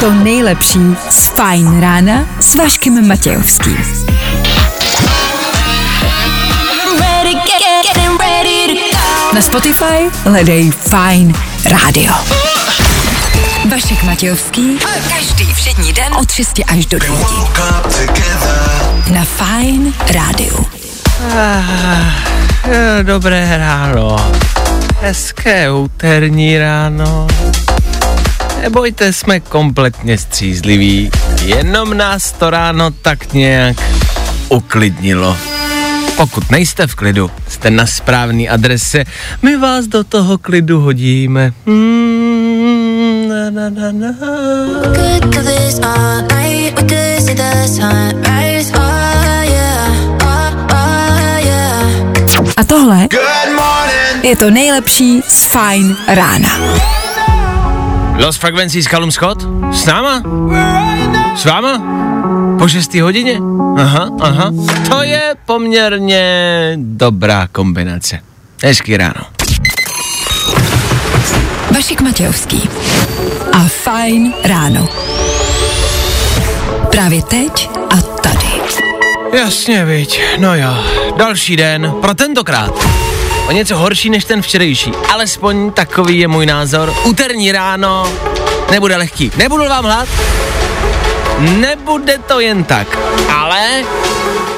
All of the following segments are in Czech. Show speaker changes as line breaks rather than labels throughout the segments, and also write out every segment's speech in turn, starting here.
to
nejlepší z Fajn rána s Vaškem Matějovským. Na Spotify hledej Fajn rádio. Vašek Matějovský. Každý všední den od 6 až do 9. Na Fajn rádiu.
Eh, Dobré ráno. Hezké úterní ráno. Nebojte, jsme kompletně střízliví. Jenom nás to ráno tak nějak uklidnilo. Pokud nejste v klidu, jste na správné adrese, my vás do toho klidu hodíme. Hmm, na, na, na, na.
Oh yeah, oh, oh yeah.
A tohle je to nejlepší z Fajn rána.
Los Frequencies Callum Scott? S náma? S váma? Po 6. hodině? Aha, aha. To je poměrně dobrá kombinace. Hezký ráno.
Vašek Matějovský a Fajn ráno. Právě teď a tady.
Jasně, viď. No jo. Další den. Pro tentokrát. O něco horší než ten včerejší. Alespoň takový je můj názor. Úterní ráno nebude lehký. Nebudu vám hlad. Nebude to jen tak. Ale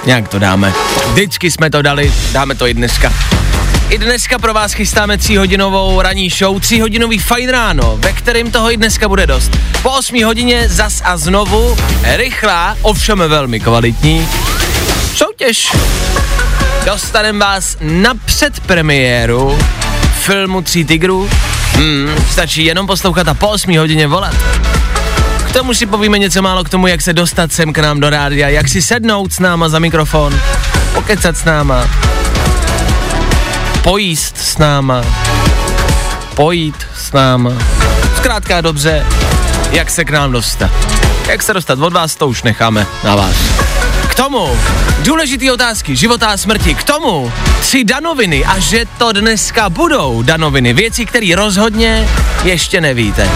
nějak to dáme. Vždycky jsme to dali, dáme to i dneska. I dneska pro vás chystáme tříhodinovou ranní show, tříhodinový fajn ráno, ve kterým toho i dneska bude dost. Po 8 hodině zas a znovu, rychlá, ovšem velmi kvalitní, soutěž. Dostanem vás na předpremiéru filmu Tří tigrů. Hmm, stačí jenom poslouchat a po 8 hodině volat. K tomu si povíme něco málo k tomu, jak se dostat sem k nám do rádia, jak si sednout s náma za mikrofon, pokecat s náma, pojíst s náma, pojít s náma. Zkrátka dobře, jak se k nám dostat. Jak se dostat od vás, to už necháme na vás. K tomu důležité otázky života a smrti. K tomu tři danoviny a že to dneska budou danoviny. Věci, které rozhodně ještě nevíte.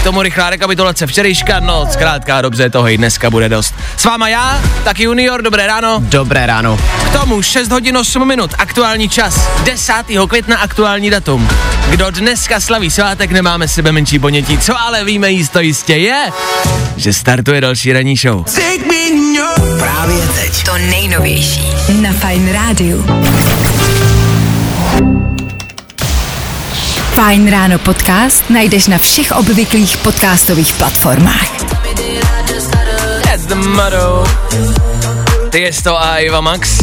K tomu rychlá rekapitulace včerejška, no zkrátka dobře, toho i dneska bude dost. S váma já, taky junior, dobré ráno.
Dobré ráno.
K tomu 6 hodin 8 minut, aktuální čas, 10. května aktuální datum. Kdo dneska slaví svátek, nemáme sebe menší ponětí, co ale víme jisto jistě je, že startuje další ranní show.
Právě teď.
To nejnovější na Fajn rádiu. Fajn ráno podcast najdeš na všech obvyklých podcastových platformách.
That's the motto. Ty je to a Iva Max.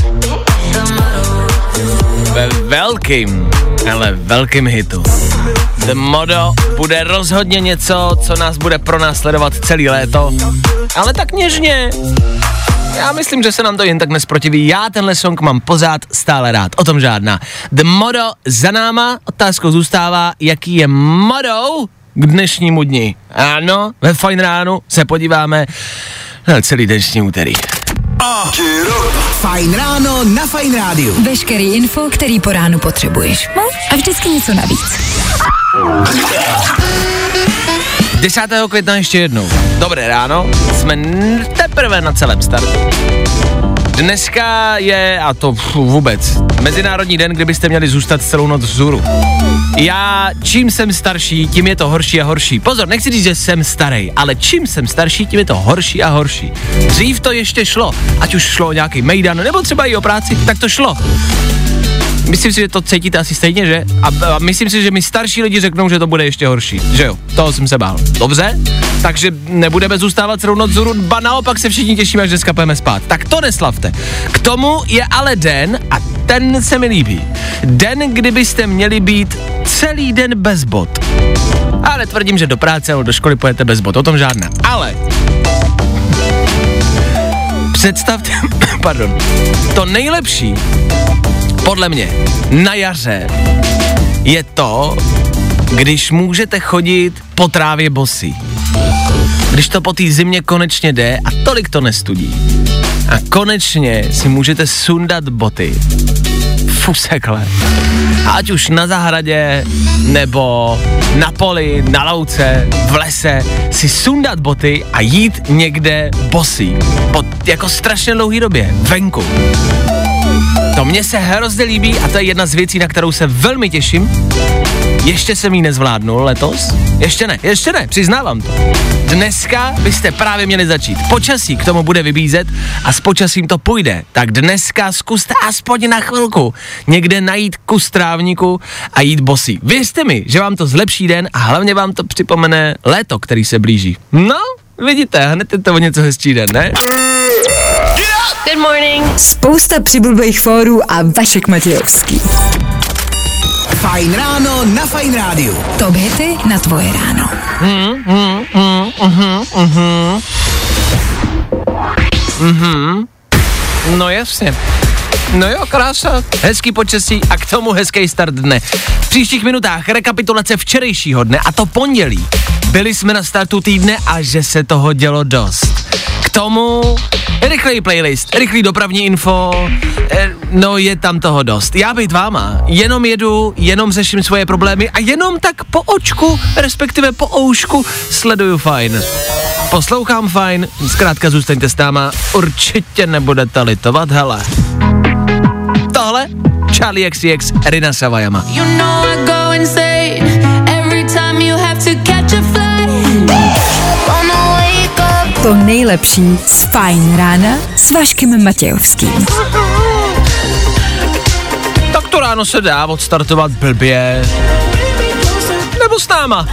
Ve velkým, ale velkým hitu. The Modo bude rozhodně něco, co nás bude pronásledovat celý léto. Ale tak něžně. Já myslím, že se nám to jen tak nesprotiví. Já tenhle song mám pořád stále rád. O tom žádná. The Modo za náma. Otázkou zůstává, jaký je modou k dnešnímu dni. Ano, ve fajn ránu se podíváme na celý dnešní úterý.
Fajn ráno na Fajn rádiu.
Veškerý info, který po ránu potřebuješ. No a vždycky něco navíc.
10. května ještě jednou. Dobré ráno, jsme teprve na celém startu. Dneska je, a to vůbec, Mezinárodní den, kdybyste měli zůstat celou noc vzhůru. Já, čím jsem starší, tím je to horší a horší. Pozor, nechci říct, že jsem starý, ale čím jsem starší, tím je to horší a horší. Dřív to ještě šlo, ať už šlo o nějaký mejdan, nebo třeba i o práci, tak to šlo. Myslím si, že to cítíte asi stejně, že? A, a myslím si, že mi starší lidi řeknou, že to bude ještě horší. Že jo? Toho jsem se bál. Dobře? Takže nebudeme zůstávat celou noc vzhůru, ba naopak se všichni těšíme, až dneska půjdeme spát. Tak to neslavte. K tomu je ale den, a ten se mi líbí. Den, kdybyste měli být celý den bez bod. Ale tvrdím, že do práce nebo do školy pojete bez bod, o tom žádná. Ale představte, pardon, to nejlepší, podle mě, na jaře je to, když můžete chodit po trávě bosí. Když to po té zimě konečně jde a tolik to nestudí. A konečně si můžete sundat boty. fusekle. Ať už na zahradě, nebo na poli, na louce, v lese, si sundat boty a jít někde bosý. Po jako strašně dlouhý době, venku. To mně se hrozně líbí a to je jedna z věcí, na kterou se velmi těším. Ještě jsem ji nezvládnul letos. Ještě ne, ještě ne, přiznávám to. Dneska byste právě měli začít. Počasí k tomu bude vybízet a s počasím to půjde. Tak dneska zkuste aspoň na chvilku někde najít kus trávníku a jít bosí. Věřte mi, že vám to zlepší den a hlavně vám to připomene léto, který se blíží. No, vidíte, hned je to o něco hezčí den, ne?
Good morning. Spousta přibulbých fórů a Vašek Matějovský.
Fajn ráno na Fajn rádiu.
To hity na tvoje ráno.
No jasně. No jo, krása. Hezký počasí a k tomu hezký start dne. V příštích minutách rekapitulace včerejšího dne a to pondělí. Byli jsme na startu týdne a že se toho dělo dost. K tomu rychlej playlist, rychlý dopravní info, eh, no je tam toho dost. Já být váma, jenom jedu, jenom řeším svoje problémy a jenom tak po očku, respektive po oušku sleduju fajn. Poslouchám fajn, zkrátka zůstaňte s náma, určitě nebudete litovat, hele. Tohle Charlie XCX, Rina Savajama.
You know I go To
nejlepší z Fajn rána s Vaškem Matějovským.
Tak to ráno se dá odstartovat blbě. Nebo s náma.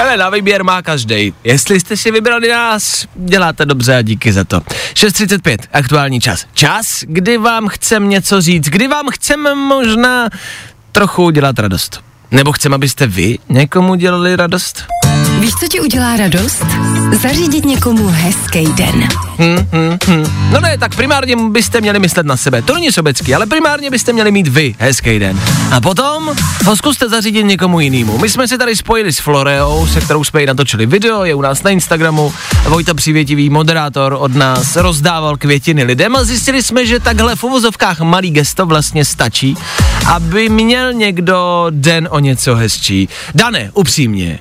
Ale na výběr má každý. Jestli jste si vybrali nás, děláte dobře a díky za to. 6.35, aktuální čas. Čas, kdy vám chcem něco říct, kdy vám chceme možná trochu udělat radost. Nebo chcem, abyste vy někomu dělali radost?
Víš, co ti udělá radost? Zařídit někomu hezký den.
No ne, tak primárně byste měli myslet na sebe. To není sobecký, ale primárně byste měli mít vy hezký den. A potom ho zkuste zařídit někomu jinému. My jsme se tady spojili s Floreou, se kterou jsme i natočili video, je u nás na Instagramu. Vojta Přivětivý, moderátor od nás, rozdával květiny lidem a zjistili jsme, že takhle v uvozovkách malý gesto vlastně stačí, aby měl někdo den o něco hezčí. Dane, upřímně,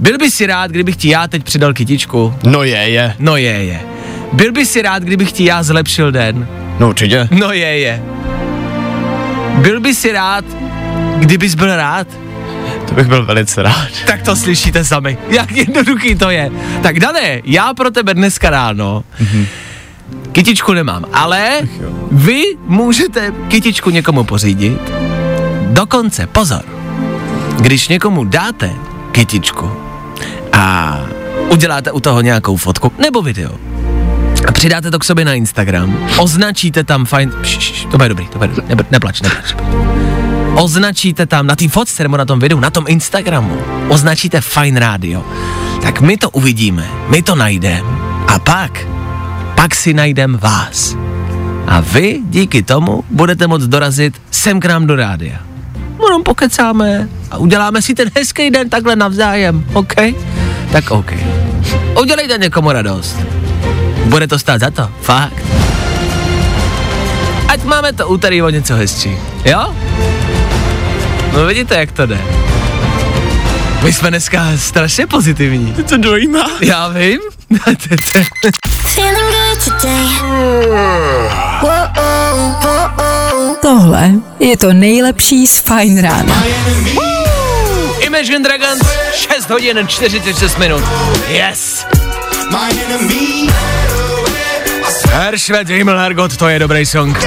byl by si rád, kdybych ti já teď přidal kytičku?
No je, je.
No je, je. Byl by si rád, kdybych ti já zlepšil den?
No určitě.
No je, je. Byl by si rád, kdybys byl rád?
To bych byl velice rád.
Tak to slyšíte sami. Jak jednoduchý to je. Tak Dané, já pro tebe dneska ráno mm-hmm. kytičku nemám, ale vy můžete kytičku někomu pořídit. Dokonce, pozor, když někomu dáte kytičku a uděláte u toho nějakou fotku nebo video a přidáte to k sobě na Instagram, označíte tam fajn, to bude dobrý, to bude dobrý, ne, neplač, neplač. Označíte tam na té fotce nebo na tom videu, na tom Instagramu, označíte fajn rádio, tak my to uvidíme, my to najdeme a pak, pak si najdem vás. A vy díky tomu budete moct dorazit sem k nám do rádia. Jenom pokecáme a uděláme si ten hezký den takhle navzájem, OK? Tak OK. Udělejte někomu radost. Bude to stát za to, fakt. Ať máme to úterý o něco hezčí, jo? No vidíte, jak to jde. My jsme dneska strašně pozitivní.
Co dojímá?
Já vím.
Feeling good today. Whoa, oh, oh, oh.
Tohle je to nejlepší z Fajn rána.
Imagine Dragons, 6 hodin 46 minut. Yes. Heršvet Himmelhergot, to je dobrý song.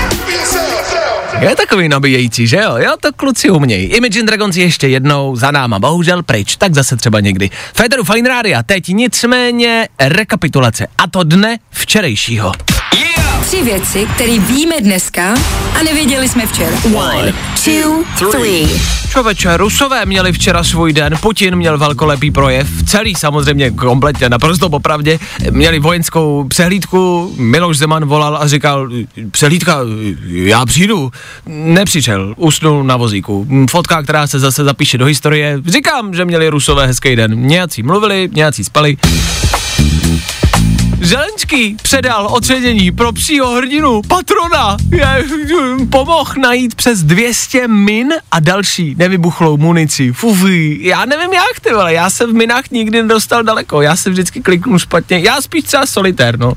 Je takový nabíjející, že jo? Jo, to kluci umějí. Imagine Dragons ještě jednou za náma, bohužel pryč, tak zase třeba někdy. Federu Fine Radio, teď nicméně rekapitulace, a to dne včerejšího.
Tři věci, které víme dneska a nevěděli jsme včera. One, two, three.
Člověče, Rusové měli včera svůj den, Putin měl velkolepý projev, celý samozřejmě kompletně, naprosto popravdě, měli vojenskou přehlídku, Miloš Zeman volal a říkal, přehlídka, já přijdu, nepřišel, usnul na vozíku, fotka, která se zase zapíše do historie, říkám, že měli Rusové hezký den, nějací mluvili, nějací spali, Zelenský předal ocenění pro psího hrdinu, patrona. Pomohl najít přes 200 min a další nevybuchlou munici. Fufi, já nevím jak, ty vole, já jsem v minách nikdy nedostal daleko, já se vždycky kliknu špatně, já spíš třeba solitér, no.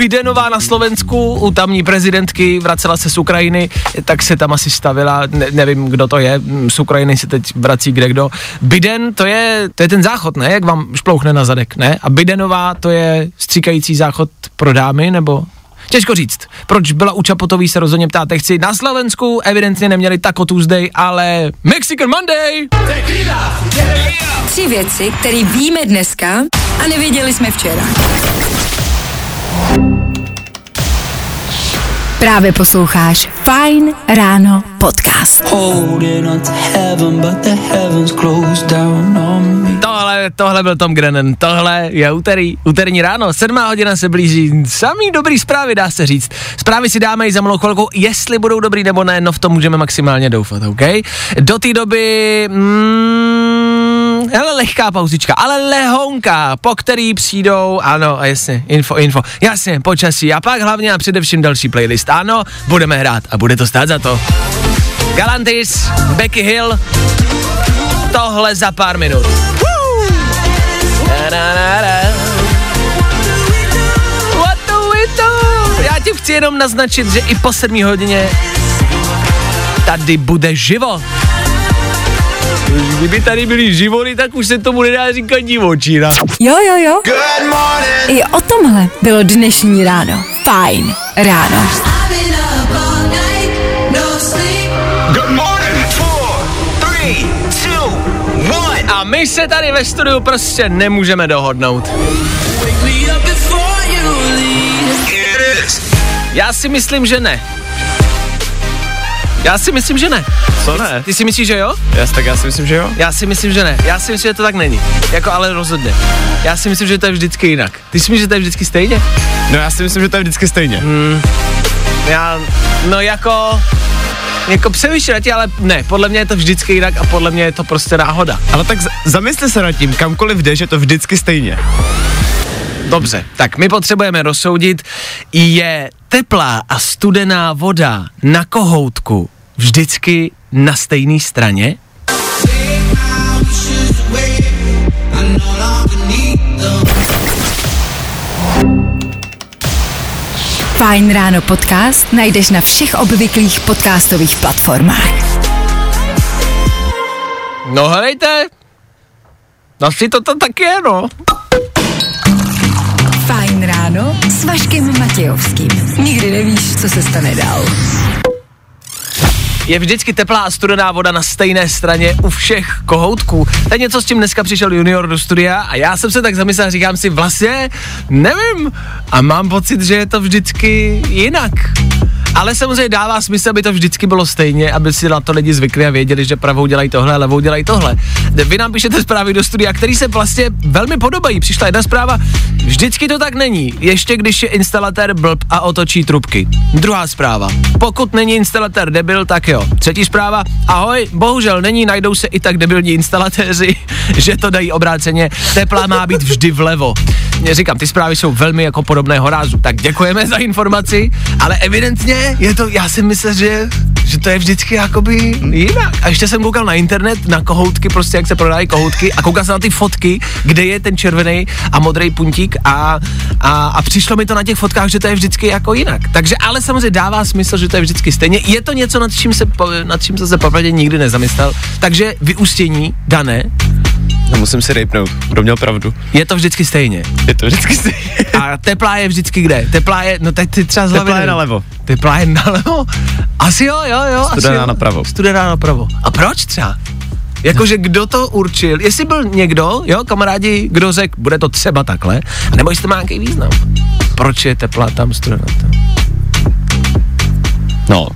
Bidenová na Slovensku u tamní prezidentky vracela se z Ukrajiny, tak se tam asi stavila, ne, nevím, kdo to je, z Ukrajiny se teď vrací kde kdo. Biden, to je, to je ten záchod, ne? Jak vám šplouchne na zadek, ne? A Bidenová, to je stříkající záchod pro dámy, nebo Těžko říct, proč byla u Čapotový se rozhodně ptáte, chci na Slovensku, evidentně neměli Taco Tuesday, ale Mexican Monday!
Tři věci, které víme dneska a nevěděli jsme včera. Právě posloucháš Fine Ráno podcast.
Tohle, tohle byl Tom Grennan, tohle je úterý, úterní ráno, sedmá hodina se blíží, samý dobrý zprávy dá se říct. Zprávy si dáme i za malou chvilku, jestli budou dobrý nebo ne, no v tom můžeme maximálně doufat, OK? Do té doby, mm, hele, lehká pauzička, ale lehonka, po který přijdou, ano, a jasně, info, info, jasně, počasí a pak hlavně a především další playlist, ano, budeme hrát a bude to stát za to. Galantis, Becky Hill, tohle za pár minut. What do we do? Já ti chci jenom naznačit, že i po sedmí hodině tady bude živo. Kdyby tady byly živony, tak už se tomu nedá říkat divočina.
Jo, jo, jo. I o tomhle bylo dnešní ráno. Fajn ráno.
A my se tady ve studiu prostě nemůžeme dohodnout. Já si myslím, že ne. Já si myslím, že ne.
Co ne?
Ty si myslíš, že jo?
Jas, tak já si myslím, že jo.
Já si myslím, že ne. Já si myslím, že to tak není. Jako ale rozhodně. Já si myslím, že to je vždycky jinak. Ty si myslíš, že to je vždycky stejně?
No já si myslím, že to je vždycky stejně.
Já, no jako, jako tě, ale ne, podle mě je to vždycky jinak a podle mě je to prostě náhoda.
Ale tak zamysli se nad tím, kamkoliv jdeš, je to vždycky stejně.
Dobře, tak my potřebujeme rozsoudit, je teplá a studená voda na kohoutku vždycky na stejné straně?
Fajn ráno podcast najdeš na všech obvyklých podcastových platformách.
No helejte, asi to tam tak je, no.
Fajn ráno s Vaškem Matějovským. Nikdy nevíš, co se stane dál.
Je vždycky teplá a studená voda na stejné straně u všech kohoutků. Tak něco s tím dneska přišel junior do studia a já jsem se tak zamyslel říkám si vlastně, nevím. A mám pocit, že je to vždycky jinak. Ale samozřejmě dává smysl, aby to vždycky bylo stejně, aby si na to lidi zvykli a věděli, že pravou dělají tohle levou dělají tohle. Vy nám píšete zprávy do studia, které se vlastně velmi podobají. Přišla jedna zpráva, vždycky to tak není, ještě když je instalatér blb a otočí trubky. Druhá zpráva, pokud není instalatér debil, tak jo. Třetí zpráva, ahoj, bohužel není, najdou se i tak debilní instalatéři, že to dají obráceně, teplá má být vždy vlevo. Říkám, ty zprávy jsou velmi jako podobného rázu, tak děkujeme za informaci, ale evidentně je to, já si myslím, že, že to je vždycky jakoby jinak. A ještě jsem koukal na internet, na kohoutky, prostě jak se prodávají kohoutky a koukal jsem na ty fotky, kde je ten červený a modrý puntík a, a, a přišlo mi to na těch fotkách, že to je vždycky jako jinak. Takže ale samozřejmě dává smysl, že to je vždycky stejně. Je to něco, nad čím se, nad čím se popravdě nikdy nezamyslel. Takže vyústění dané,
No musím si rejpnout, kdo měl pravdu.
je to vždycky stejně.
Je to vždycky stejně.
A teplá je vždycky kde? Teplá je, no teď ty třeba z hlavy
Teplá je nalevo.
Teplá je nalevo? Asi jo, jo, jo.
Studená napravo.
Studená napravo. A proč třeba? Jakože kdo to určil? Jestli byl někdo, jo, kamarádi, kdo řekl, bude to třeba takhle, nebo jestli to má nějaký význam. Proč je teplá tam, studená tam?
No,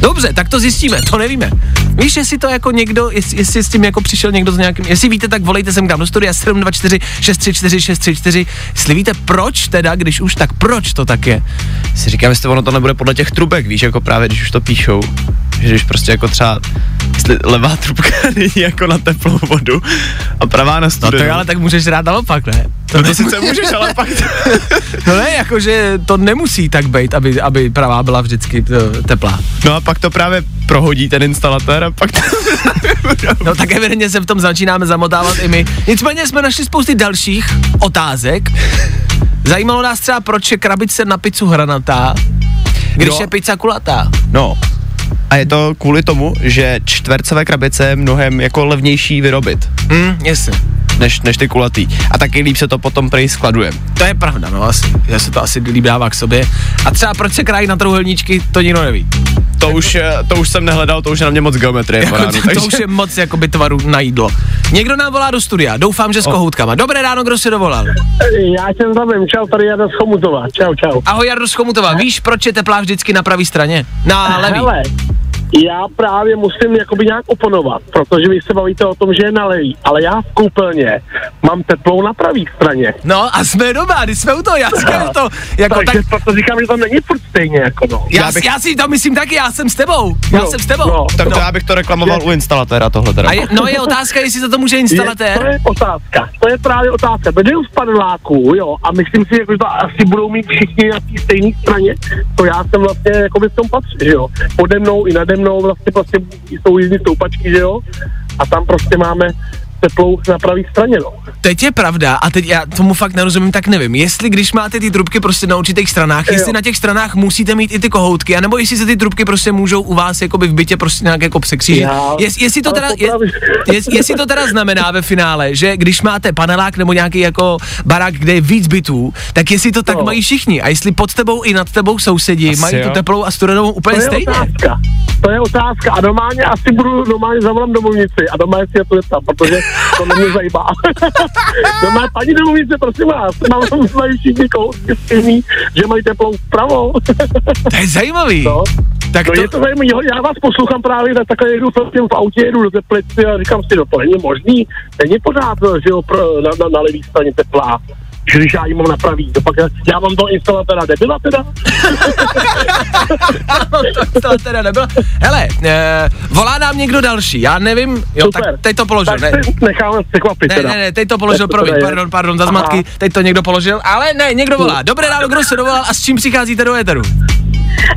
Dobře, tak to zjistíme, to nevíme. Víš, jestli to jako někdo, jestli, jestli s tím jako přišel někdo s nějakým, jestli víte, tak volejte sem k nám do studia 724 634 634, jestli víte proč teda, když už tak proč to tak je.
si říkám, jestli ono to nebude podle těch trubek, víš, jako právě když už to píšou, že když prostě jako třeba jestli levá trubka není jako na teplou vodu a pravá na
No
studenou.
to jo, ale tak můžeš rád naopak, ne?
to, to sice můžeš, ale pak...
No ne, jakože to nemusí tak být, aby, aby pravá byla vždycky eh, teplá.
No a pak to právě prohodí ten instalatér a pak to...
No tak evidentně se v tom začínáme zamotávat i my. Nicméně jsme našli spousty dalších otázek. Zajímalo nás třeba, proč je krabice na pizzu hranatá, když
No.
je pizza kulatá.
No. A je to kvůli tomu, že čtvercové krabice je mnohem jako levnější vyrobit,
Hm, jasně.
než, než ty kulatý. A taky líp se to potom prej skladuje.
To je pravda, no asi. Já se to asi líb dává k sobě. A třeba proč se krají na trouhelníčky, to nikdo neví.
To už, eh, to už jsem nehledal, to už je na mě moc geometrie
Jako,
ránu,
to,
takže...
to už je moc jakoby tvaru na jídlo. Někdo nám volá do studia, doufám, že s kohoutkama. Dobré ráno, kdo si dovolal?
Já tě zdravím, čau, tady Jana z Chomutova, čau, čau.
Ahoj Jardo z Chomutová, víš, proč je teplá vždycky na pravé straně? Na levý.
Hele, já právě musím jakoby nějak oponovat, protože vy se bavíte o tom, že je na levý, ale já v koupelně mám teplou na pravé straně.
No a jsme doma, když jsme u toho, já říkám to, jako tak,
Takže proto říkám, že to není furt stejně, jako no.
já,
já bych-
já si to myslím taky, já jsem s tebou, já
No,
jsem s tebou.
no.
Tak to já bych to reklamoval u instalatéra tohle teda.
A je, no je otázka, jestli za to může
Je, to
instalatér.
je otázka, to je právě otázka. Jdu z paneláků, jo, a myslím si, jako, že to asi budou mít všichni na té stejné straně, to já jsem vlastně jako v tom patří, že jo. Pode mnou i nade mnou vlastně prostě jsou jízdní stoupačky, že jo, a tam prostě máme teplou na pravé straně, no.
Teď je pravda, a teď já tomu fakt nerozumím, tak nevím, jestli když máte ty trubky prostě na určitých stranách, jestli
Jo.
na těch stranách musíte mít i ty kohoutky, anebo jestli se ty trubky prostě můžou u vás jakoby v bytě prostě nějak jako překřížit. Jest, jestli, to teda, je, jest, jestli to teda znamená ve finále, že když máte panelák nebo nějaký jako barák, kde je víc bytů, tak jestli to tak
No.
mají všichni a jestli pod tebou i nad tebou sousedi
Asi
mají tu
jo.
teplou a studenou úplně
To je
stejně.
otázka. To je otázka. A normálně asi budu normálně zavolám domovnici a doma si je to tam, protože to mě zajímá. normálně paní domovnice, prosím vás, mám mají všichni kousky stejný, že mají teplou vpravo.
To je zajímavý.
no.
Tak
No
to,
je to zajímavé, já vás poslouchám právě, tak takhle jedu v autě, jedu do teplice a říkám si, no to není možný, není pořád, že jo, pro, na, na, na levý straně teplá. Že když já ji mám na pravý, to pak já, já mám toho instalatéra debila teda?
to teda nebylo. Hele, eh, volá nám někdo další, já nevím, jo,
Super.
tak teď to položil,
tak
ne,
necháme překvapit
ne,
teda.
ne, ne, teď to položil,
to
promiň,
je.
pardon, pardon, za zmatky, teď to někdo položil, ale ne, někdo volá. Dobré ráno, kdo se dovolal a s čím přicházíte do éteru?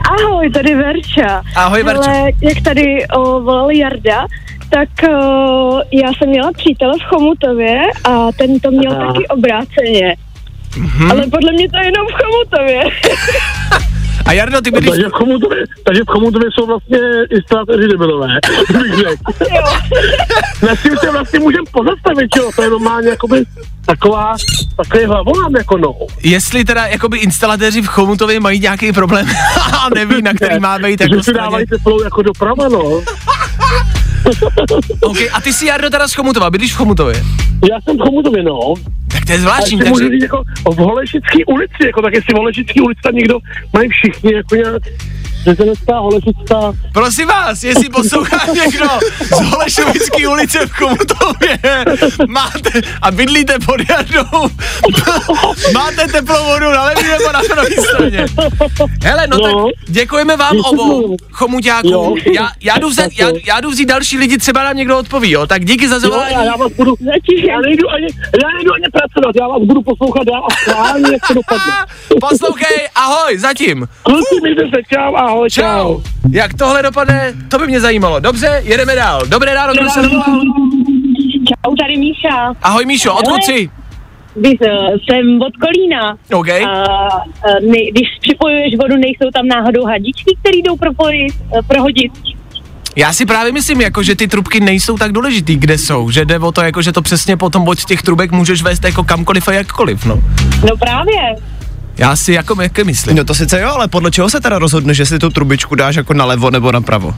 Ahoj, tady Verča.
Ahoj, Verčo.
Ale jak tady o, volal Jarda, tak o, já jsem měla přítele v Chomutově a ten to měl
Aha.
taky obráceně.
Mhm.
Ale podle mě to je jenom v Chomutově.
A Jardo, ty bydlíš,
Takže v Chomutově, takže v Chomutově jsou vlastně instalatéři debilové, bych řekl.
jo.
Na tím se vlastně můžeme pozastavit, jo, to je normálně jakoby taková, takový hlavolám jako no.
jestli teda jakoby instalatéři v Chomutově mají nějaký problém a neví, na který má být jako
Že si dávají teplou jako doprava, no.
Okay, a ty si Jardo teda z Chomutova, bydlíš v Chomutově?
Já jsem v Chomutově, no.
Tak to je zvláštní, takže...
můžu říct jako v Holešický ulici, jako tak jestli v Holešický ulici tam někdo mají všichni jako nějak Řezenecká, Holešická,
Prosím vás, jestli poslouchá někdo z Holešovické ulice v Chomutově, máte a bydlíte pod jardou, máte teplou vodu na levý nebo na pravý straně. Hele, no,
No.
tak děkujeme vám obou, chomuťáků.
Jo.
Já, já, jdu vzít, já, já jdu vzít další lidi, třeba nám někdo odpoví, jo? Tak díky za
Jo,
zavolání.
já, já vás budu, já nejdu ani, já nejdu ani pracovat, já vás budu poslouchat dál a schválně, jak to dopadne.
Poslouchej, ahoj, zatím.
Kluci, mějte se, čau, ahoj, čau.
Čau. Jak tohle dopadne, to by mě zajímalo. Dobře, jedeme dál. Dobré ráno, kdo se?
Čau, tady Míša.
Ahoj Míšo, odkud jsi?
Uh, jsem od Kolína.
OK.
A uh, ne, když připojuješ vodu, nejsou tam náhodou hadičky, které jdou propojit, uh, prohodit.
Já si právě myslím, jako, že ty trubky nejsou tak důležitý, kde jsou, že jde o to, jako, že to přesně potom od těch trubek můžeš vést jako kamkoliv a jakkoliv, no.
No právě.
Já si jako, jako myslím.
No to sice jo, ale podle čeho se teda rozhodneš, jestli tu trubičku dáš jako nalevo nebo napravo?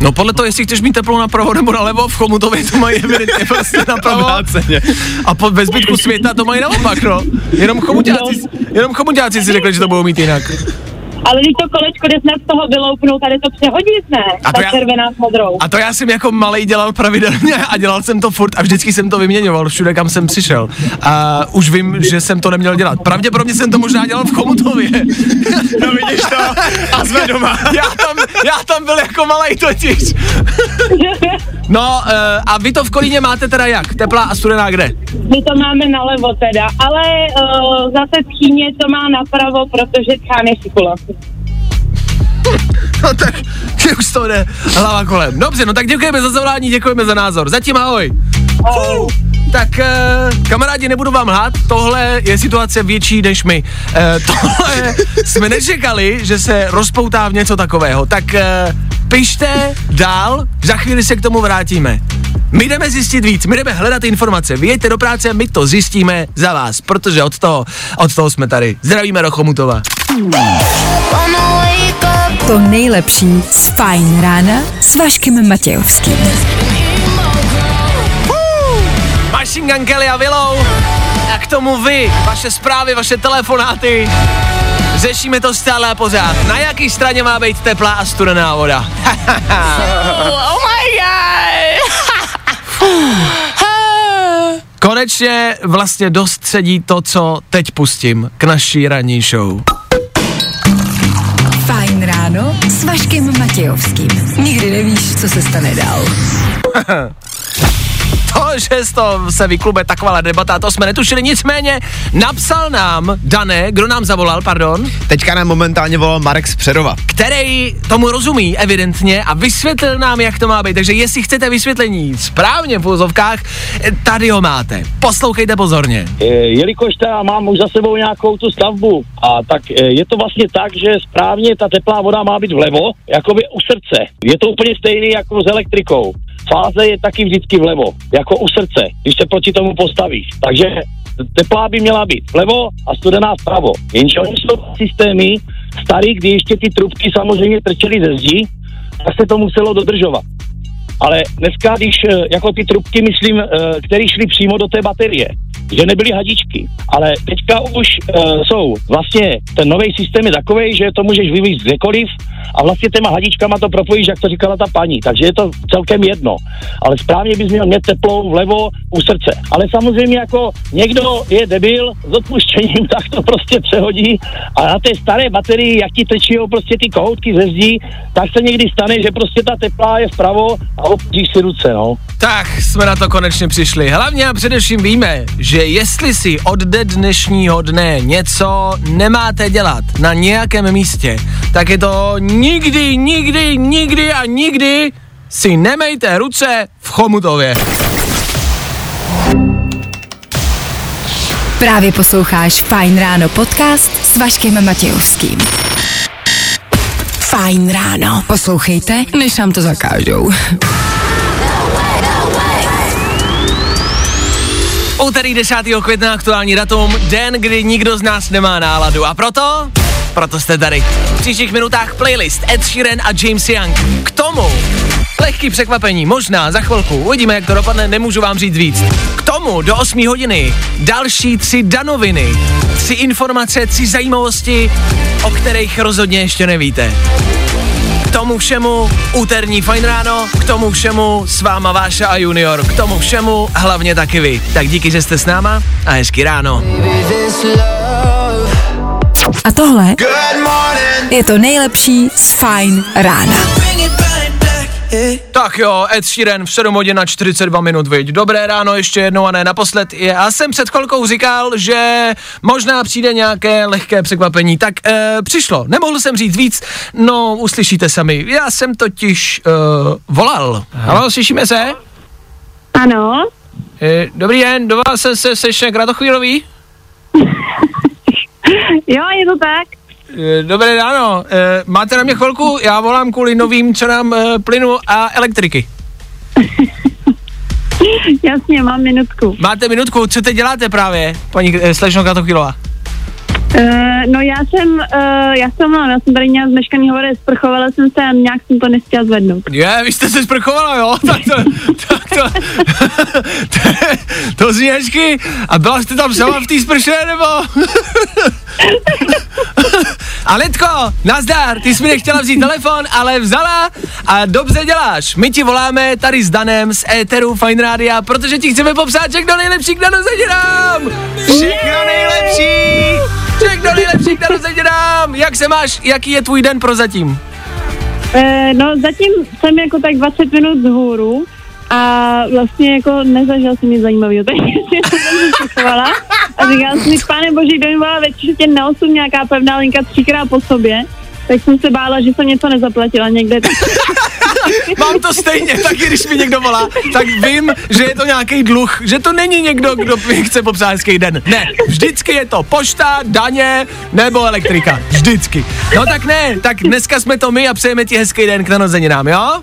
No podle toho, jestli chceš mít teplou napravo nebo nalevo, v Chomutově to mají evidentně prostě napravo.
Obráceně.
A po, ve zbytku světa to mají naopak, no. Jenom chomuťáci, jenom chomuťáci si řekli, že to budou mít jinak.
Ale když to kolečko jde snad z toho vyloupnout, tady to přehodit, ne?
A to
Ta
já-
červená s modrou.
A to já jsem jako malý dělal pravidelně a dělal jsem to furt a vždycky jsem to vyměňoval všude, kam jsem přišel. A už vím, že jsem to neměl dělat. Pravděpodobně jsem to možná dělal v Chomutově.
No vidíš to? A jsme doma.
Já tam, já tam byl jako malý totiž. No uh, a vy to v Kolíně máte teda jak? Teplá a studená kde?
My to máme nalevo teda, ale uh, zase tchýně to má napravo, protože tchán je šikolavky.
No tak, že už to jde hlava kolem. Dobře, no tak děkujeme za zavolání, děkujeme za názor. Zatím ahoj. Fuh. Tak uh, kamarádi, nebudu vám lhát, tohle je situace větší než my. Uh, tohle jsme nečekali, že se rozpoutá v něco takového. Tak uh, pište dál, za chvíli se k tomu vrátíme. My jdeme zjistit víc, my jdeme hledat informace. Vy jeďte do práce, my to zjistíme za vás, protože od toho, od toho jsme tady. Zdravíme do Chomutova.
To nejlepší z Fajn rána s Vaškem Matějovským.
Machine Gun Kelly a Willow. A k tomu vy, vaše zprávy, vaše telefonáty. Řešíme to stále a pořád. Na jaký straně má být teplá a studená voda? oh my god! Konečně vlastně dost sedí to, co teď pustím k naší ranní show.
Ráno s Vaškem Matějovským. Nikdy nevíš, co se stane dál.
to, že z toho se vyklube taková debata, to jsme netušili, nicméně napsal nám, Dané, kdo nám zavolal, pardon?
Teďka nám momentálně volal Marek z Přerova.
Který tomu rozumí evidentně a vysvětlil nám, jak to má být. Takže jestli chcete vysvětlení správně v úzovkách, tady ho máte. Poslouchejte pozorně.
Jelikož teda mám už za sebou nějakou tu stavbu, a tak e, je to vlastně tak, že správně ta teplá voda má být vlevo, jakoby u srdce. Je to úplně stejný jako s elektrikou fáze je taky vždycky vlevo, jako u srdce, když se proti tomu postavíš. Takže teplá by měla být vlevo a studená vpravo. Jenže oni jsou systémy starý, kdy ještě ty trubky samozřejmě trčely ze zdí, tak se to muselo dodržovat. Ale dneska, když eh, jako ty trubky, myslím, eh, které šly přímo do té baterie, že nebyly hadičky. Ale teďka už uh, jsou vlastně, ten nový systém je takový, že to můžeš vyvíjet kdekoliv a vlastně těma hadičkama to propojíš, jak to říkala ta paní. Takže je to celkem jedno. Ale správně bys měl mít teplou vlevo u srdce. Ale samozřejmě jako někdo je debil s odpuštěním, tak to prostě přehodí a na té staré baterii, jak ti tečí prostě ty kohoutky ze zdí, tak se někdy stane, že prostě ta teplá je vpravo a obříš si ruce, no.
Tak jsme na to konečně přišli. Hlavně a především víme, že jestli si od dnešního dne něco nemáte dělat na nějakém místě, tak je to nikdy, nikdy, nikdy a nikdy si nemejte ruce v Chomutově.
Právě posloucháš Fajn ráno podcast s Vaškem Matějovským. Fajn ráno. Poslouchejte, než nám to zakážou.
Úterý 10. května aktuální datum, den, kdy nikdo z nás nemá náladu. A proto, proto jste tady. V příštích minutách playlist Ed Sheeran a James Young. K tomu lehký překvapení, možná za chvilku. Uvidíme, jak to dopadne, nemůžu vám říct víc. K tomu do 8 hodiny další tři danoviny, tři informace, tři zajímavosti, o kterých rozhodně ještě nevíte. Tomu všemu úterní fajn ráno, k tomu všemu s váma Váša a Junior, k tomu všemu hlavně taky vy. Tak díky, že jste s náma a hezky ráno.
A tohle je to nejlepší z Fajn rána.
Tak jo, Ed Sheeran v 7 hodin na 42 minut, viď. Dobré ráno ještě jednou a ne naposled. Já jsem před chvilkou říkal, že možná přijde nějaké lehké překvapení, tak e, přišlo. Nemohl jsem říct víc, no uslyšíte sami. Já jsem totiž e, volal. Halo, slyšíme se?
Ano.
E, dobrý den, do vás se, se sešek Radochvírový?
jo, je to tak.
Eh, dobré ráno, e, máte na mě chvilku? Já volám kvůli novým cenám e, plynu a elektriky.
Jasně, mám minutku.
Máte minutku, co teď děláte právě, paní Slečno Katochylová?
Uh, no já jsem, uh, já jsem mám, já jsem tady měla zmeškaný hovor, sprchovala jsem se a nějak jsem to nechtěla zvednout.
Je, vy jste se sprchovala, jo? Tak to, tak to, to, to zní hezky. A byla jste tam sama v té sprše, nebo? A Lidko, nazdar, ty jsi mi nechtěla vzít telefon, ale vzala a dobře děláš. My ti voláme tady s Danem z Eteru Fine Rádia, protože ti chceme popsat všechno nejlepší k narozeninám. Všechno nejlepší, všechno nejlepší k narozeninám. Jak se máš, jaký je tvůj den prozatím?
Uh, no zatím jsem jako tak 20 minut z hůru a vlastně jako nezažil jsem nic zajímavého, takže jsem se a říkala jsem si, pane boží, kdo mi volá ve čtvrtě na 8 nějaká pevná linka třikrát po sobě, tak jsem se bála, že jsem něco nezaplatila někde.
Mám to stejně, taky když mi někdo volá, tak vím, že je to nějaký dluh, že to není někdo, kdo mi chce popsat hezký den. Ne, vždycky je to pošta, daně nebo elektrika. Vždycky. No tak ne, tak dneska jsme to my a přejeme ti hezký den k narozeninám, jo?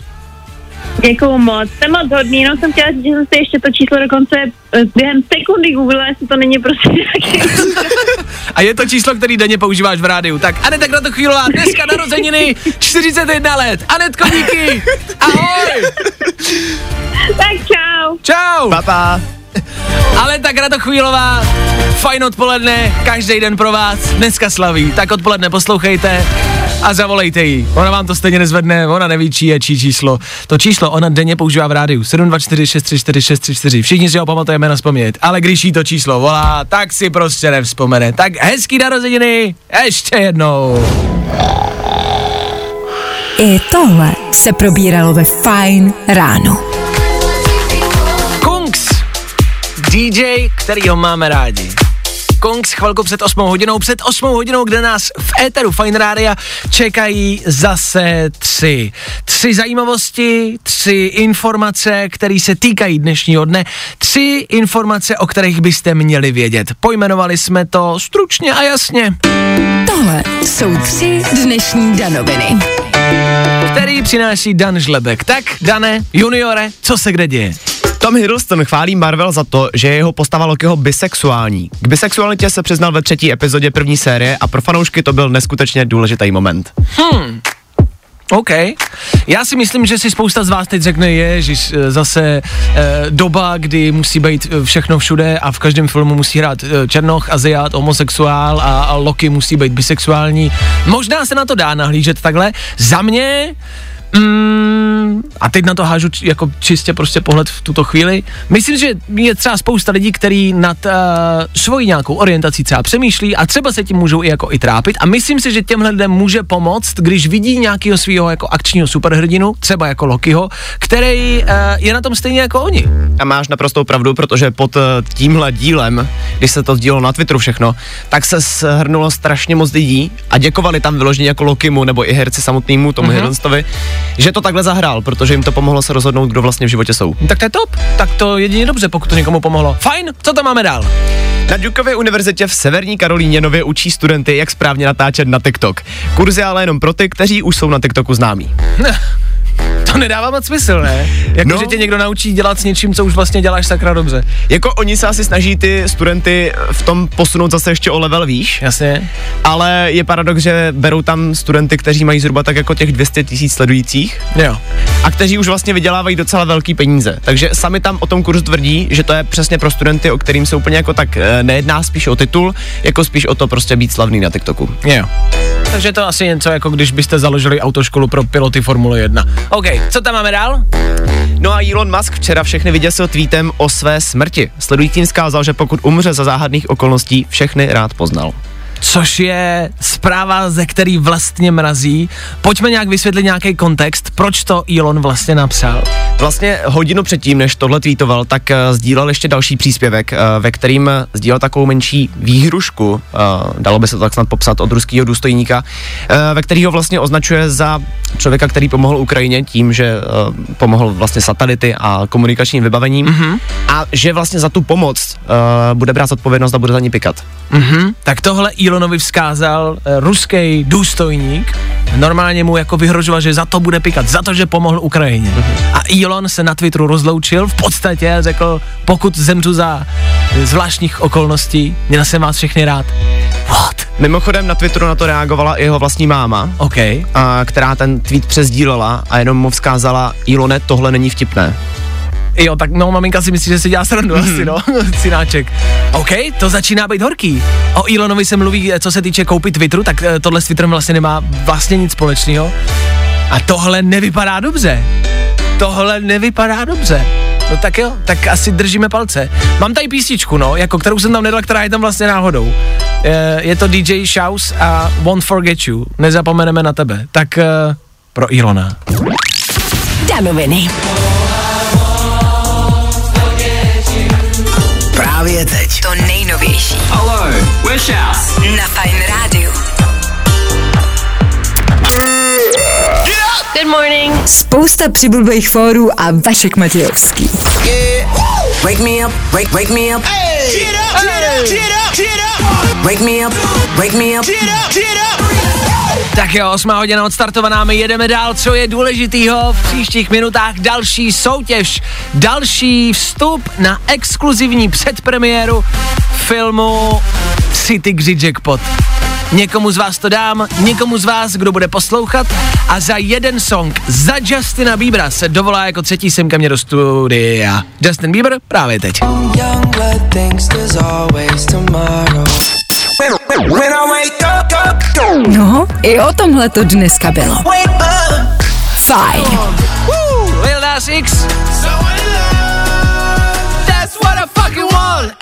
Děkuju moc, jsem moc hodný, jenom jsem chtěla říct, že jsem si ještě to číslo dokonce eh, během sekundy googlila, jestli to není prostě nějaký...
A je to číslo, který denně používáš v rádiu. Tak Aneta Kratochvílová, dneska narozeniny, 41 let. Anetko, díky. Ahoj.
tak čau.
Čau.
Papa.
Ale tak Kratochvílová, fajn odpoledne, každý den pro vás, dneska slaví. Tak odpoledne poslouchejte a zavolejte jí. Ona vám to stejně nezvedne, ona neví, čí je čí číslo. To číslo ona denně používá v rádiu 724 634 634. Všichni si ho pamatujeme na vzpomnět, ale když jí to číslo volá, tak si prostě nevzpomene. Tak hezký narozeniny, ještě jednou.
I tohle se probíralo ve Fine ráno.
Kungs, DJ, kterýho máme rádi. Kongs chvilku před 8 hodinou, před 8 hodinou, kde nás v éteru Fine Rádia čekají zase tři. Tři zajímavosti, tři informace, které se týkají dnešního dne, tři informace, o kterých byste měli vědět. Pojmenovali jsme to stručně a jasně.
Tohle jsou tři dnešní danoviny.
Který přináší Dan Žlebek. Tak, Dane, juniore, co se kde děje?
Tom Hiddleston chválí Marvel za to, že jeho postava Lokiho bisexuální. K bisexualitě se přiznal ve třetí epizodě první série a pro fanoušky to byl neskutečně důležitý moment.
Hmm. OK. Já si myslím, že si spousta z vás teď řekne, je, že zase e, doba, kdy musí být eh, všechno všude a v každém filmu musí hrát černoch, aziat, homosexuál a, a Loki musí být bisexuální. Možná se na to dá nahlížet takhle. Za mě Mm, a teď na to hážu č- jako čistě prostě pohled v tuto chvíli. Myslím, že je třeba spousta lidí, kteří nad uh, svojí nějakou orientací třeba přemýšlí a třeba se tím můžou i jako i trápit a myslím si, že těmhle lidem může pomoct, když vidí nějakého svého jako akčního superhrdinu, třeba jako Lokiho, který uh, je na tom stejně jako oni.
A máš naprostou pravdu, protože pod uh, tímhle dílem, když se to sdílo na Twitteru všechno, tak se shrnulo strašně moc lidí a děkovali tam vyloženě jako Lokimu nebo i herci samotnému tomu mm-hmm. Hiddlestonovi, že to takhle zahrál, protože jim to pomohlo se rozhodnout, kdo vlastně v životě jsou.
Tak to je top, tak to jedině dobře, pokud to někomu pomohlo. Fajn, co tam máme dál?
Na Dukově univerzitě v Severní Karolíně nově učí studenty, jak správně natáčet na TikTok. Kurzy ale jenom pro ty, kteří už jsou na TikToku známí.
To nedává moc smysl, ne? Jako, no. že tě někdo naučí dělat s něčím, co už vlastně děláš sakra dobře.
Jako oni se asi snaží ty studenty v tom posunout zase ještě o level výš.
Jasně.
Ale je paradox, že berou tam studenty, kteří mají zhruba tak jako těch 200 tisíc sledujících.
Jo.
A kteří už vlastně vydělávají docela velký peníze. Takže sami tam o tom kurzu tvrdí, že to je přesně pro studenty, o kterým se úplně jako tak eh, nejedná spíš o titul, jako spíš o to prostě být slavný na TikToku.
Jo. Takže to asi něco jako když byste založili autoškolu pro piloty Formule 1. OK, co tam máme dál?
No a Elon Musk včera všechny vyděsil tweetem o své smrti. Sledujícím zkázal, že pokud umře za záhadných okolností, všechny rád poznal
což je zpráva, ze který vlastně mrazí. Pojďme nějak vysvětlit nějaký kontext, proč to Elon vlastně napsal.
Vlastně hodinu předtím, než tohle tweetoval, tak uh, sdílel ještě další příspěvek, uh, ve kterým sdílel takovou menší výhrušku, uh, dalo by se to tak snad popsat od ruského důstojníka, uh, ve který ho vlastně označuje za člověka, který pomohl Ukrajině tím, že uh, pomohl vlastně satelity a komunikačním vybavením
mm-hmm.
a že vlastně za tu pomoc uh, bude brát odpovědnost a bude za ní pikat.
Mm-hmm. Tak tohle Elonovi vzkázal uh, ruský důstojník, normálně mu jako vyhrožoval, že za to bude pikat, za to, že pomohl Ukrajině. Mm-hmm. A Elon se na Twitteru rozloučil v podstatě řekl, pokud zemřu za zvláštních okolností, měl jsem vás všechny rád. What?
Mimochodem na Twitteru na to reagovala i jeho vlastní máma,
okay.
a, která ten tweet přezdílela a jenom mu vzkázala, Ilone, tohle není vtipné.
Jo, tak no, maminka si myslí, že si dělá srandu hmm. asi, no, synáček. OK, to začíná být horký. O Elonovi se mluví, co se týče koupit Twitteru, tak eh, tohle s Twitterem vlastně nemá vlastně nic společného. A tohle nevypadá dobře. Tohle nevypadá dobře. No tak jo, tak asi držíme palce. Mám tady písničku, no, jako kterou jsem tam nedal, která je tam vlastně náhodou. Je, je to DJ Shouse a Won't Forget You. Nezapomeneme na tebe. Tak uh, pro Ilona.
Danoviny.
Právě teď.
To nejnovější.
Hello, we're Shouse.
Na Fajn Rádiu.
Good morning.
Spousta přibulbých fórů a Vašek Matějovský.
Wake me up, wake, wake me up. Get up, get up, get up, get up. Wake me up, wake me up. Get up, get up.
Tak jo, 8 hodina odstartovaná, my jedeme dál, co je důležitýho v příštích minutách, další soutěž, další vstup na exkluzivní předpremiéru filmu City Grid Jackpot. Někomu z vás to dám, někomu z vás, kdo bude poslouchat a za jeden song za Justina Biebera se dovolá jako třetí sem ke mně do studia. Justin Bieber právě teď.
No, i o tomhle to dneska bylo. Fajn.
Lil Nas X.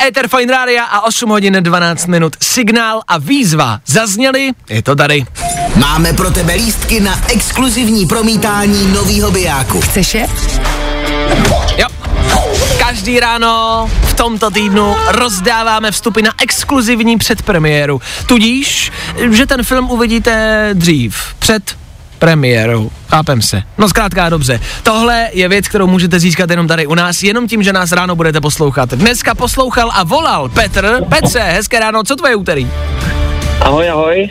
Ether Fine Rádia a 8 hodin 12 minut. Signál a výzva zazněly, je to tady.
Máme pro tebe lístky na exkluzivní promítání novýho bijáku.
Chceš je?
Jo. Každý ráno v tomto týdnu rozdáváme vstupy na exkluzivní předpremiéru. Tudíž, že ten film uvidíte dřív, před premiérou. Chápem se. No zkrátka dobře. Tohle je věc, kterou můžete získat jenom tady u nás, jenom tím, že nás ráno budete poslouchat. Dneska poslouchal a volal Petr. Petře, hezké ráno, co tvoje úterý?
Ahoj, ahoj.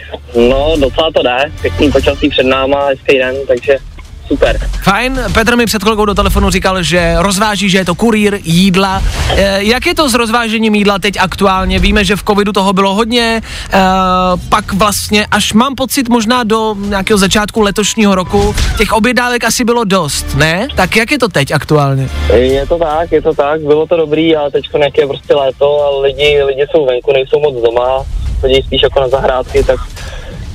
No, docela to jde. Pěkný počasí před náma, hezký den, takže super.
Fajn, Petr mi před chvilkou do telefonu říkal, že rozváží, že je to kurýr jídla. E, jak je to s rozvážením jídla teď aktuálně? Víme, že v covidu toho bylo hodně, e, pak vlastně až mám pocit možná do nějakého začátku letošního roku, těch objednávek asi bylo dost, ne? Tak jak je to teď aktuálně?
Je to tak, je to tak, bylo to dobrý, ale teď jak je prostě léto a lidi, lidi jsou venku, nejsou moc doma, chodí spíš jako na zahrádky, tak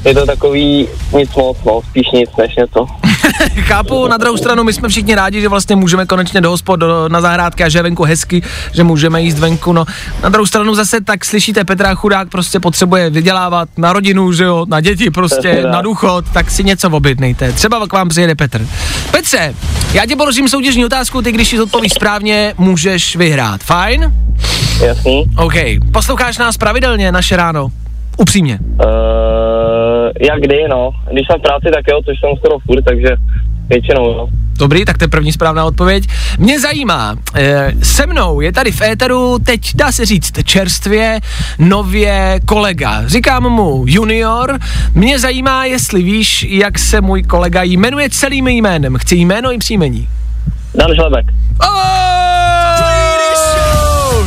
je to takový nic moc, no, spíš nic než něco.
Chápu, na druhou stranu my jsme všichni rádi, že vlastně můžeme konečně do hospod, do, na zahrádky a že je venku hezky, že můžeme jíst venku, no. Na druhou stranu zase tak slyšíte Petra Chudák prostě potřebuje vydělávat na rodinu, že jo, na děti prostě, na důchod, tak si něco objednejte. Třeba k vám přijede Petr. Petře, já ti položím soutěžní otázku, ty když ji odpovíš správně, můžeš vyhrát. Fajn?
Jasný?
OK. Posloucháš nás pravidelně naše ráno? Upřímně.
Uh, jak kdy, no. Když jsem v práci, tak jo, což jsem skoro furt, takže většinou, no.
Dobrý, tak to je první správná odpověď. Mě zajímá, e, se mnou je tady v éteru teď, dá se říct, čerstvě, nově kolega. Říkám mu junior. Mě zajímá, jestli víš, jak se můj kolega jmenuje celým jménem. Chci jméno i příjmení.
Dan Žlebek.
Oh!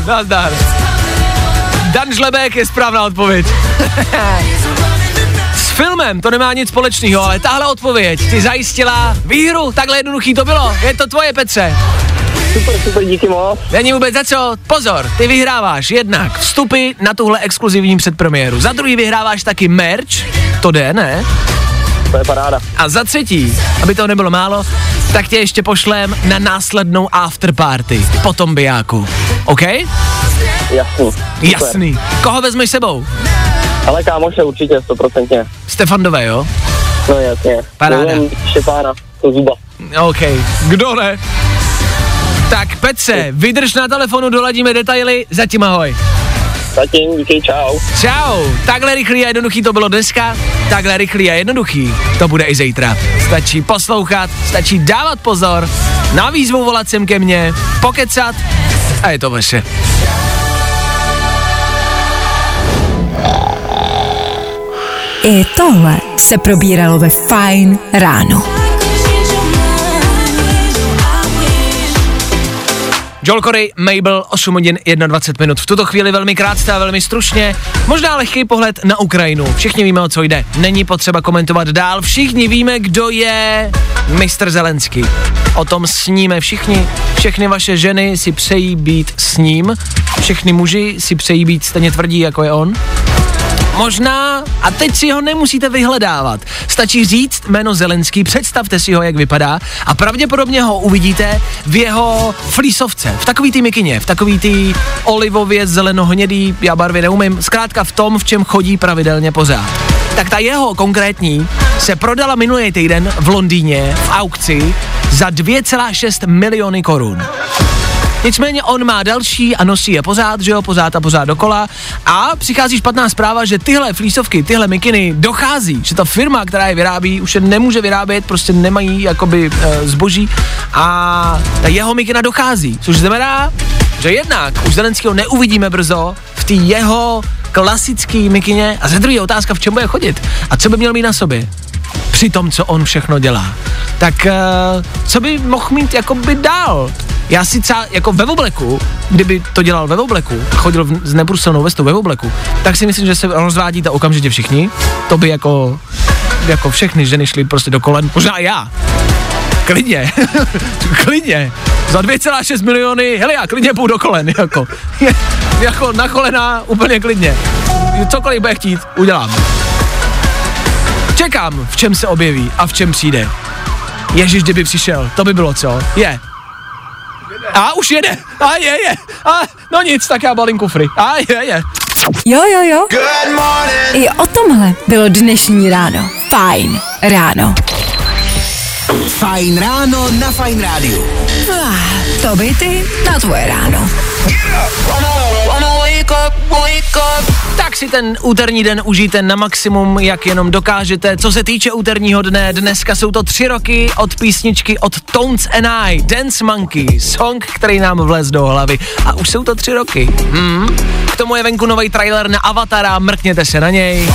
Nazdar. Dan Žlebek je správná odpověď. Filmem to nemá nic společného, ale tahle odpověď ti zajistila výhru, takhle jednoduchý to bylo. Je to tvoje, Petře.
Super, super, díky moc.
Není vůbec za co. Pozor, ty vyhráváš jednak vstupy na tuhle exkluzivní předpremiéru. Za druhý vyhráváš taky merch, to jde, ne?
To je paráda.
A za třetí, aby to nebylo málo, tak tě ještě pošlem na následnou afterparty po tom bijáku. OK?
Jasný. Super.
Jasný. Koho vezmeš sebou?
Ale kámoše určitě, stoprocentně.
Stefan Dové, jo?
No jasně.
Paráda.
Štěpána, to zuba.
OK. Kdo ne? Tak Petře, vydrž na telefonu, doladíme detaily, zatím ahoj.
Zatím, díky, čau.
Čau, takhle rychlý a jednoduchý to bylo dneska, takhle rychlý a jednoduchý to bude i zítra. Stačí poslouchat, stačí dávat pozor, na výzvu volat sem ke mně, pokecat a je to vaše.
I tohle se probíralo ve Fajn ráno.
Joel Corey, Mabel, 8 hodin 21 minut. V tuto chvíli velmi krátce a velmi stručně. Možná lehký pohled na Ukrajinu. Všichni víme, o co jde. Není potřeba komentovat dál. Všichni víme, kdo je mistr Zelenský. O tom sníme všichni. Všechny vaše ženy si přejí být s ním. Všechny muži si přejí být stejně tvrdí, jako je on. Možná, a teď si ho nemusíte vyhledávat. Stačí říct jméno Zelenský, představte si ho, jak vypadá a pravděpodobně ho uvidíte v jeho flísovce, v takový tý mikině, v takový tý olivově zelenohnědý, já barvy neumím, zkrátka v tom, v čem chodí pravidelně pořád. tak ta jeho konkrétní se prodala minulý týden v Londýně v aukci za 2,6 miliony korun. Nicméně on má další a nosí je pořád, že jo, pořád a pořád dokola. A přichází špatná zpráva, že tyhle flísovky, tyhle mikiny dochází, že ta firma, která je vyrábí, už je nemůže vyrábět, prostě nemají jakoby e, zboží. A ta jeho mikina dochází, což znamená, že jednak už Zelenského neuvidíme brzo v té jeho klasický mikině. A ze druhé otázka, v čem bude chodit a co by měl mít na sobě při tom, co on všechno dělá. Tak uh, co by mohl mít jakoby dál? Já si třeba jako ve obleku, kdyby to dělal ve obleku, chodil v, s nebruselnou vestou ve obleku, tak si myslím, že se rozvádíte okamžitě všichni. To by jako, jako všechny ženy šly prostě do kolen, možná já. Klidně, klidně. Za 2,6 miliony, hele já klidně půjdu do kolen, jako. jako na kolena úplně klidně. Cokoliv bude chtít, udělám. Čekám, v čem se objeví a v čem přijde. Ježíš, kdyby přišel, to by bylo co? Je. A už jede. A je, je. A no nic, tak já balím kufry. A je, je.
Jo, jo, jo. I o tomhle bylo dnešní ráno. Fajn ráno.
Fajn ráno na Fajn rádiu.
Ah, to by ty na tvoje ráno.
Tak si ten úterní den užijte na maximum, jak jenom dokážete. Co se týče úterního dne, dneska jsou to tři roky od písničky od Tones and I, Dance Monkey, song, který nám vlez do hlavy. A už jsou to tři roky. Hmm. K tomu je venku nový trailer na Avatara, mrkněte se na něj.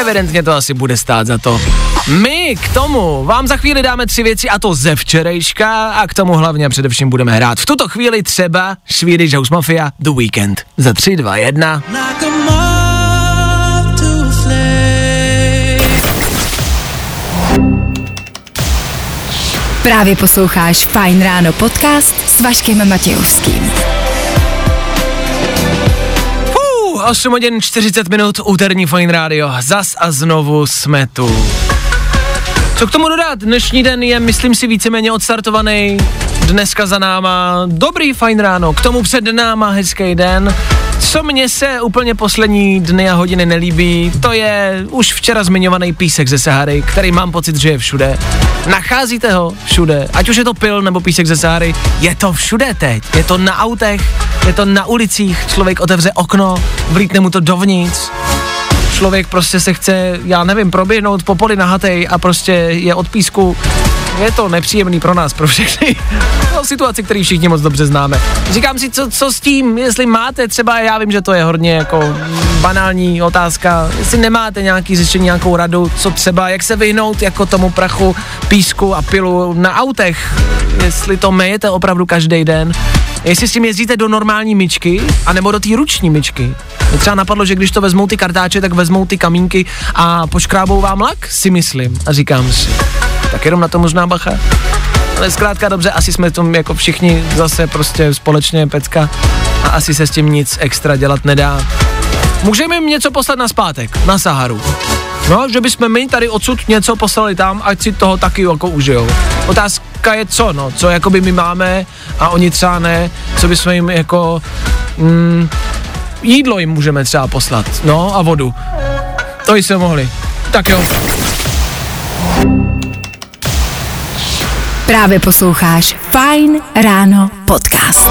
Evidentně to asi bude stát za to. My k tomu vám za chvíli dáme tři věci a to ze včerejška a k tomu hlavně především budeme hrát. V tuto chvíli třeba Swedish House Mafia The Weekend. Za 3, 2, 1.
Právě posloucháš Fajn ráno podcast s Vaškem Matějovským.
Uh, 8 hodin 40 minut, úterní Fine Radio. Zas a znovu jsme tu. Co k tomu dodat? Dnešní den je, myslím si, víceméně odstartovaný. Dneska za náma dobrý fajn ráno, k tomu před náma hezký den. Co mně se úplně poslední dny a hodiny nelíbí, to je už včera zmiňovaný písek ze Sahary, který mám pocit, že je všude. Nacházíte ho všude, ať už je to pil nebo písek ze Sahary, je to všude teď. Je to na autech, je to na ulicích, člověk otevře okno, vlítne mu to dovnitř, člověk prostě se chce, já nevím, proběhnout po poli nahatej a prostě je od písku. Je to nepříjemný pro nás, pro všechny. No, situace, který všichni moc dobře známe. Říkám si, co, co s tím, jestli máte třeba, já vím, že to je hodně jako banální otázka, jestli nemáte nějaký řešení, nějakou radu, co třeba, jak se vyhnout jako tomu prachu, písku a pilu na autech, jestli to mejete opravdu každý den, jestli s tím jezdíte do normální myčky, anebo do té ruční myčky. Mě třeba napadlo, že když to vezmou ty kartáče, tak vezmou ty kamínky a poškrábou vám lak, si myslím. A říkám si, tak jenom na to možná bacha. Ale zkrátka dobře, asi jsme tom jako všichni zase prostě společně pecka a asi se s tím nic extra dělat nedá. Můžeme jim něco poslat na zpátek, na Saharu. No, že bychom my tady odsud něco poslali tam, ať si toho taky jako užijou. Otázka je co, no, co jakoby my máme a oni třeba ne, co bychom jim jako, mm, jídlo jim můžeme třeba poslat, no a vodu. To jsme mohli. Tak jo.
Právě posloucháš Fajn ráno podcast.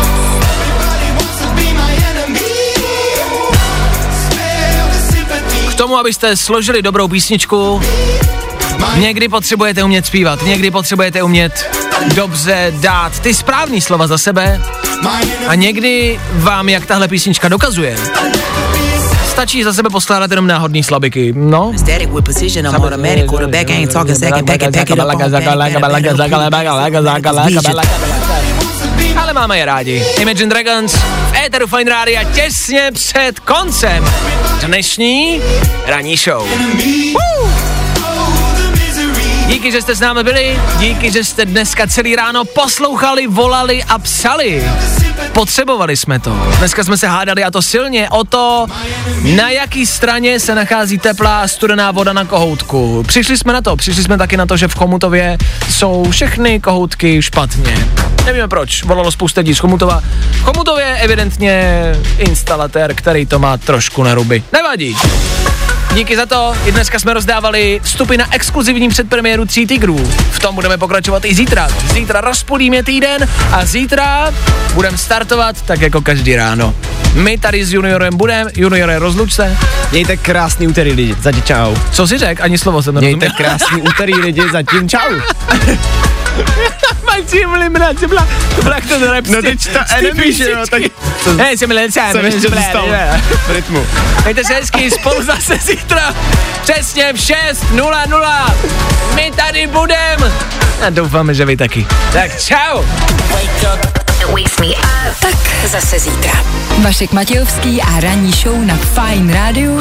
K tomu, abyste složili dobrou písničku, někdy potřebujete umět zpívat, někdy potřebujete umět dobře dát ty správný slova za sebe a někdy vám, jak tahle písnička dokazuje, stačí za sebe poskládat jenom náhodný slabiky, no. Ale máme je rádi. Imagine Dragons v Eteru Fine Radio těsně před koncem dnešní ranní show. Woo! Díky, že jste s námi byli, díky, že jste dneska celý ráno poslouchali, volali a psali. Potřebovali jsme to. Dneska jsme se hádali a to silně o to, na jaký straně se nachází teplá studená voda na kohoutku. Přišli jsme na to, přišli jsme taky na to, že v Chomutově jsou všechny kohoutky špatně. Nevíme proč, volalo spousta lidí z Chomutova. V Chomutově evidentně instalatér, který to má trošku na ruby. Nevadí. Díky za to. I dneska jsme rozdávali vstupy na exkluzivní předpremiéru Tří tigrů. V tom budeme pokračovat i zítra. Zítra rozpůlíme týden a zítra budeme startovat tak jako každý ráno. My tady s juniorem budeme, juniore rozluč se.
Mějte krásný úterý lidi, zatím čau.
Co si řek? Ani slovo jsem
Mějte
nerozuměl.
krásný úterý lidi, zatím čau.
Maxim Limra, to byla, to byla jak ten rap
No teď to enemy, že jo, tak
Hej, jsem lecen,
jsem ještě zůstal v rytmu.
Mějte se hezky, spolu zase zítra, přesně v 6.00. My tady budem. A doufáme, že vy taky. Tak čau.
Tak zase zítra. Vašek Matějovský a ranní show na Fine Radio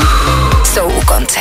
jsou u konce.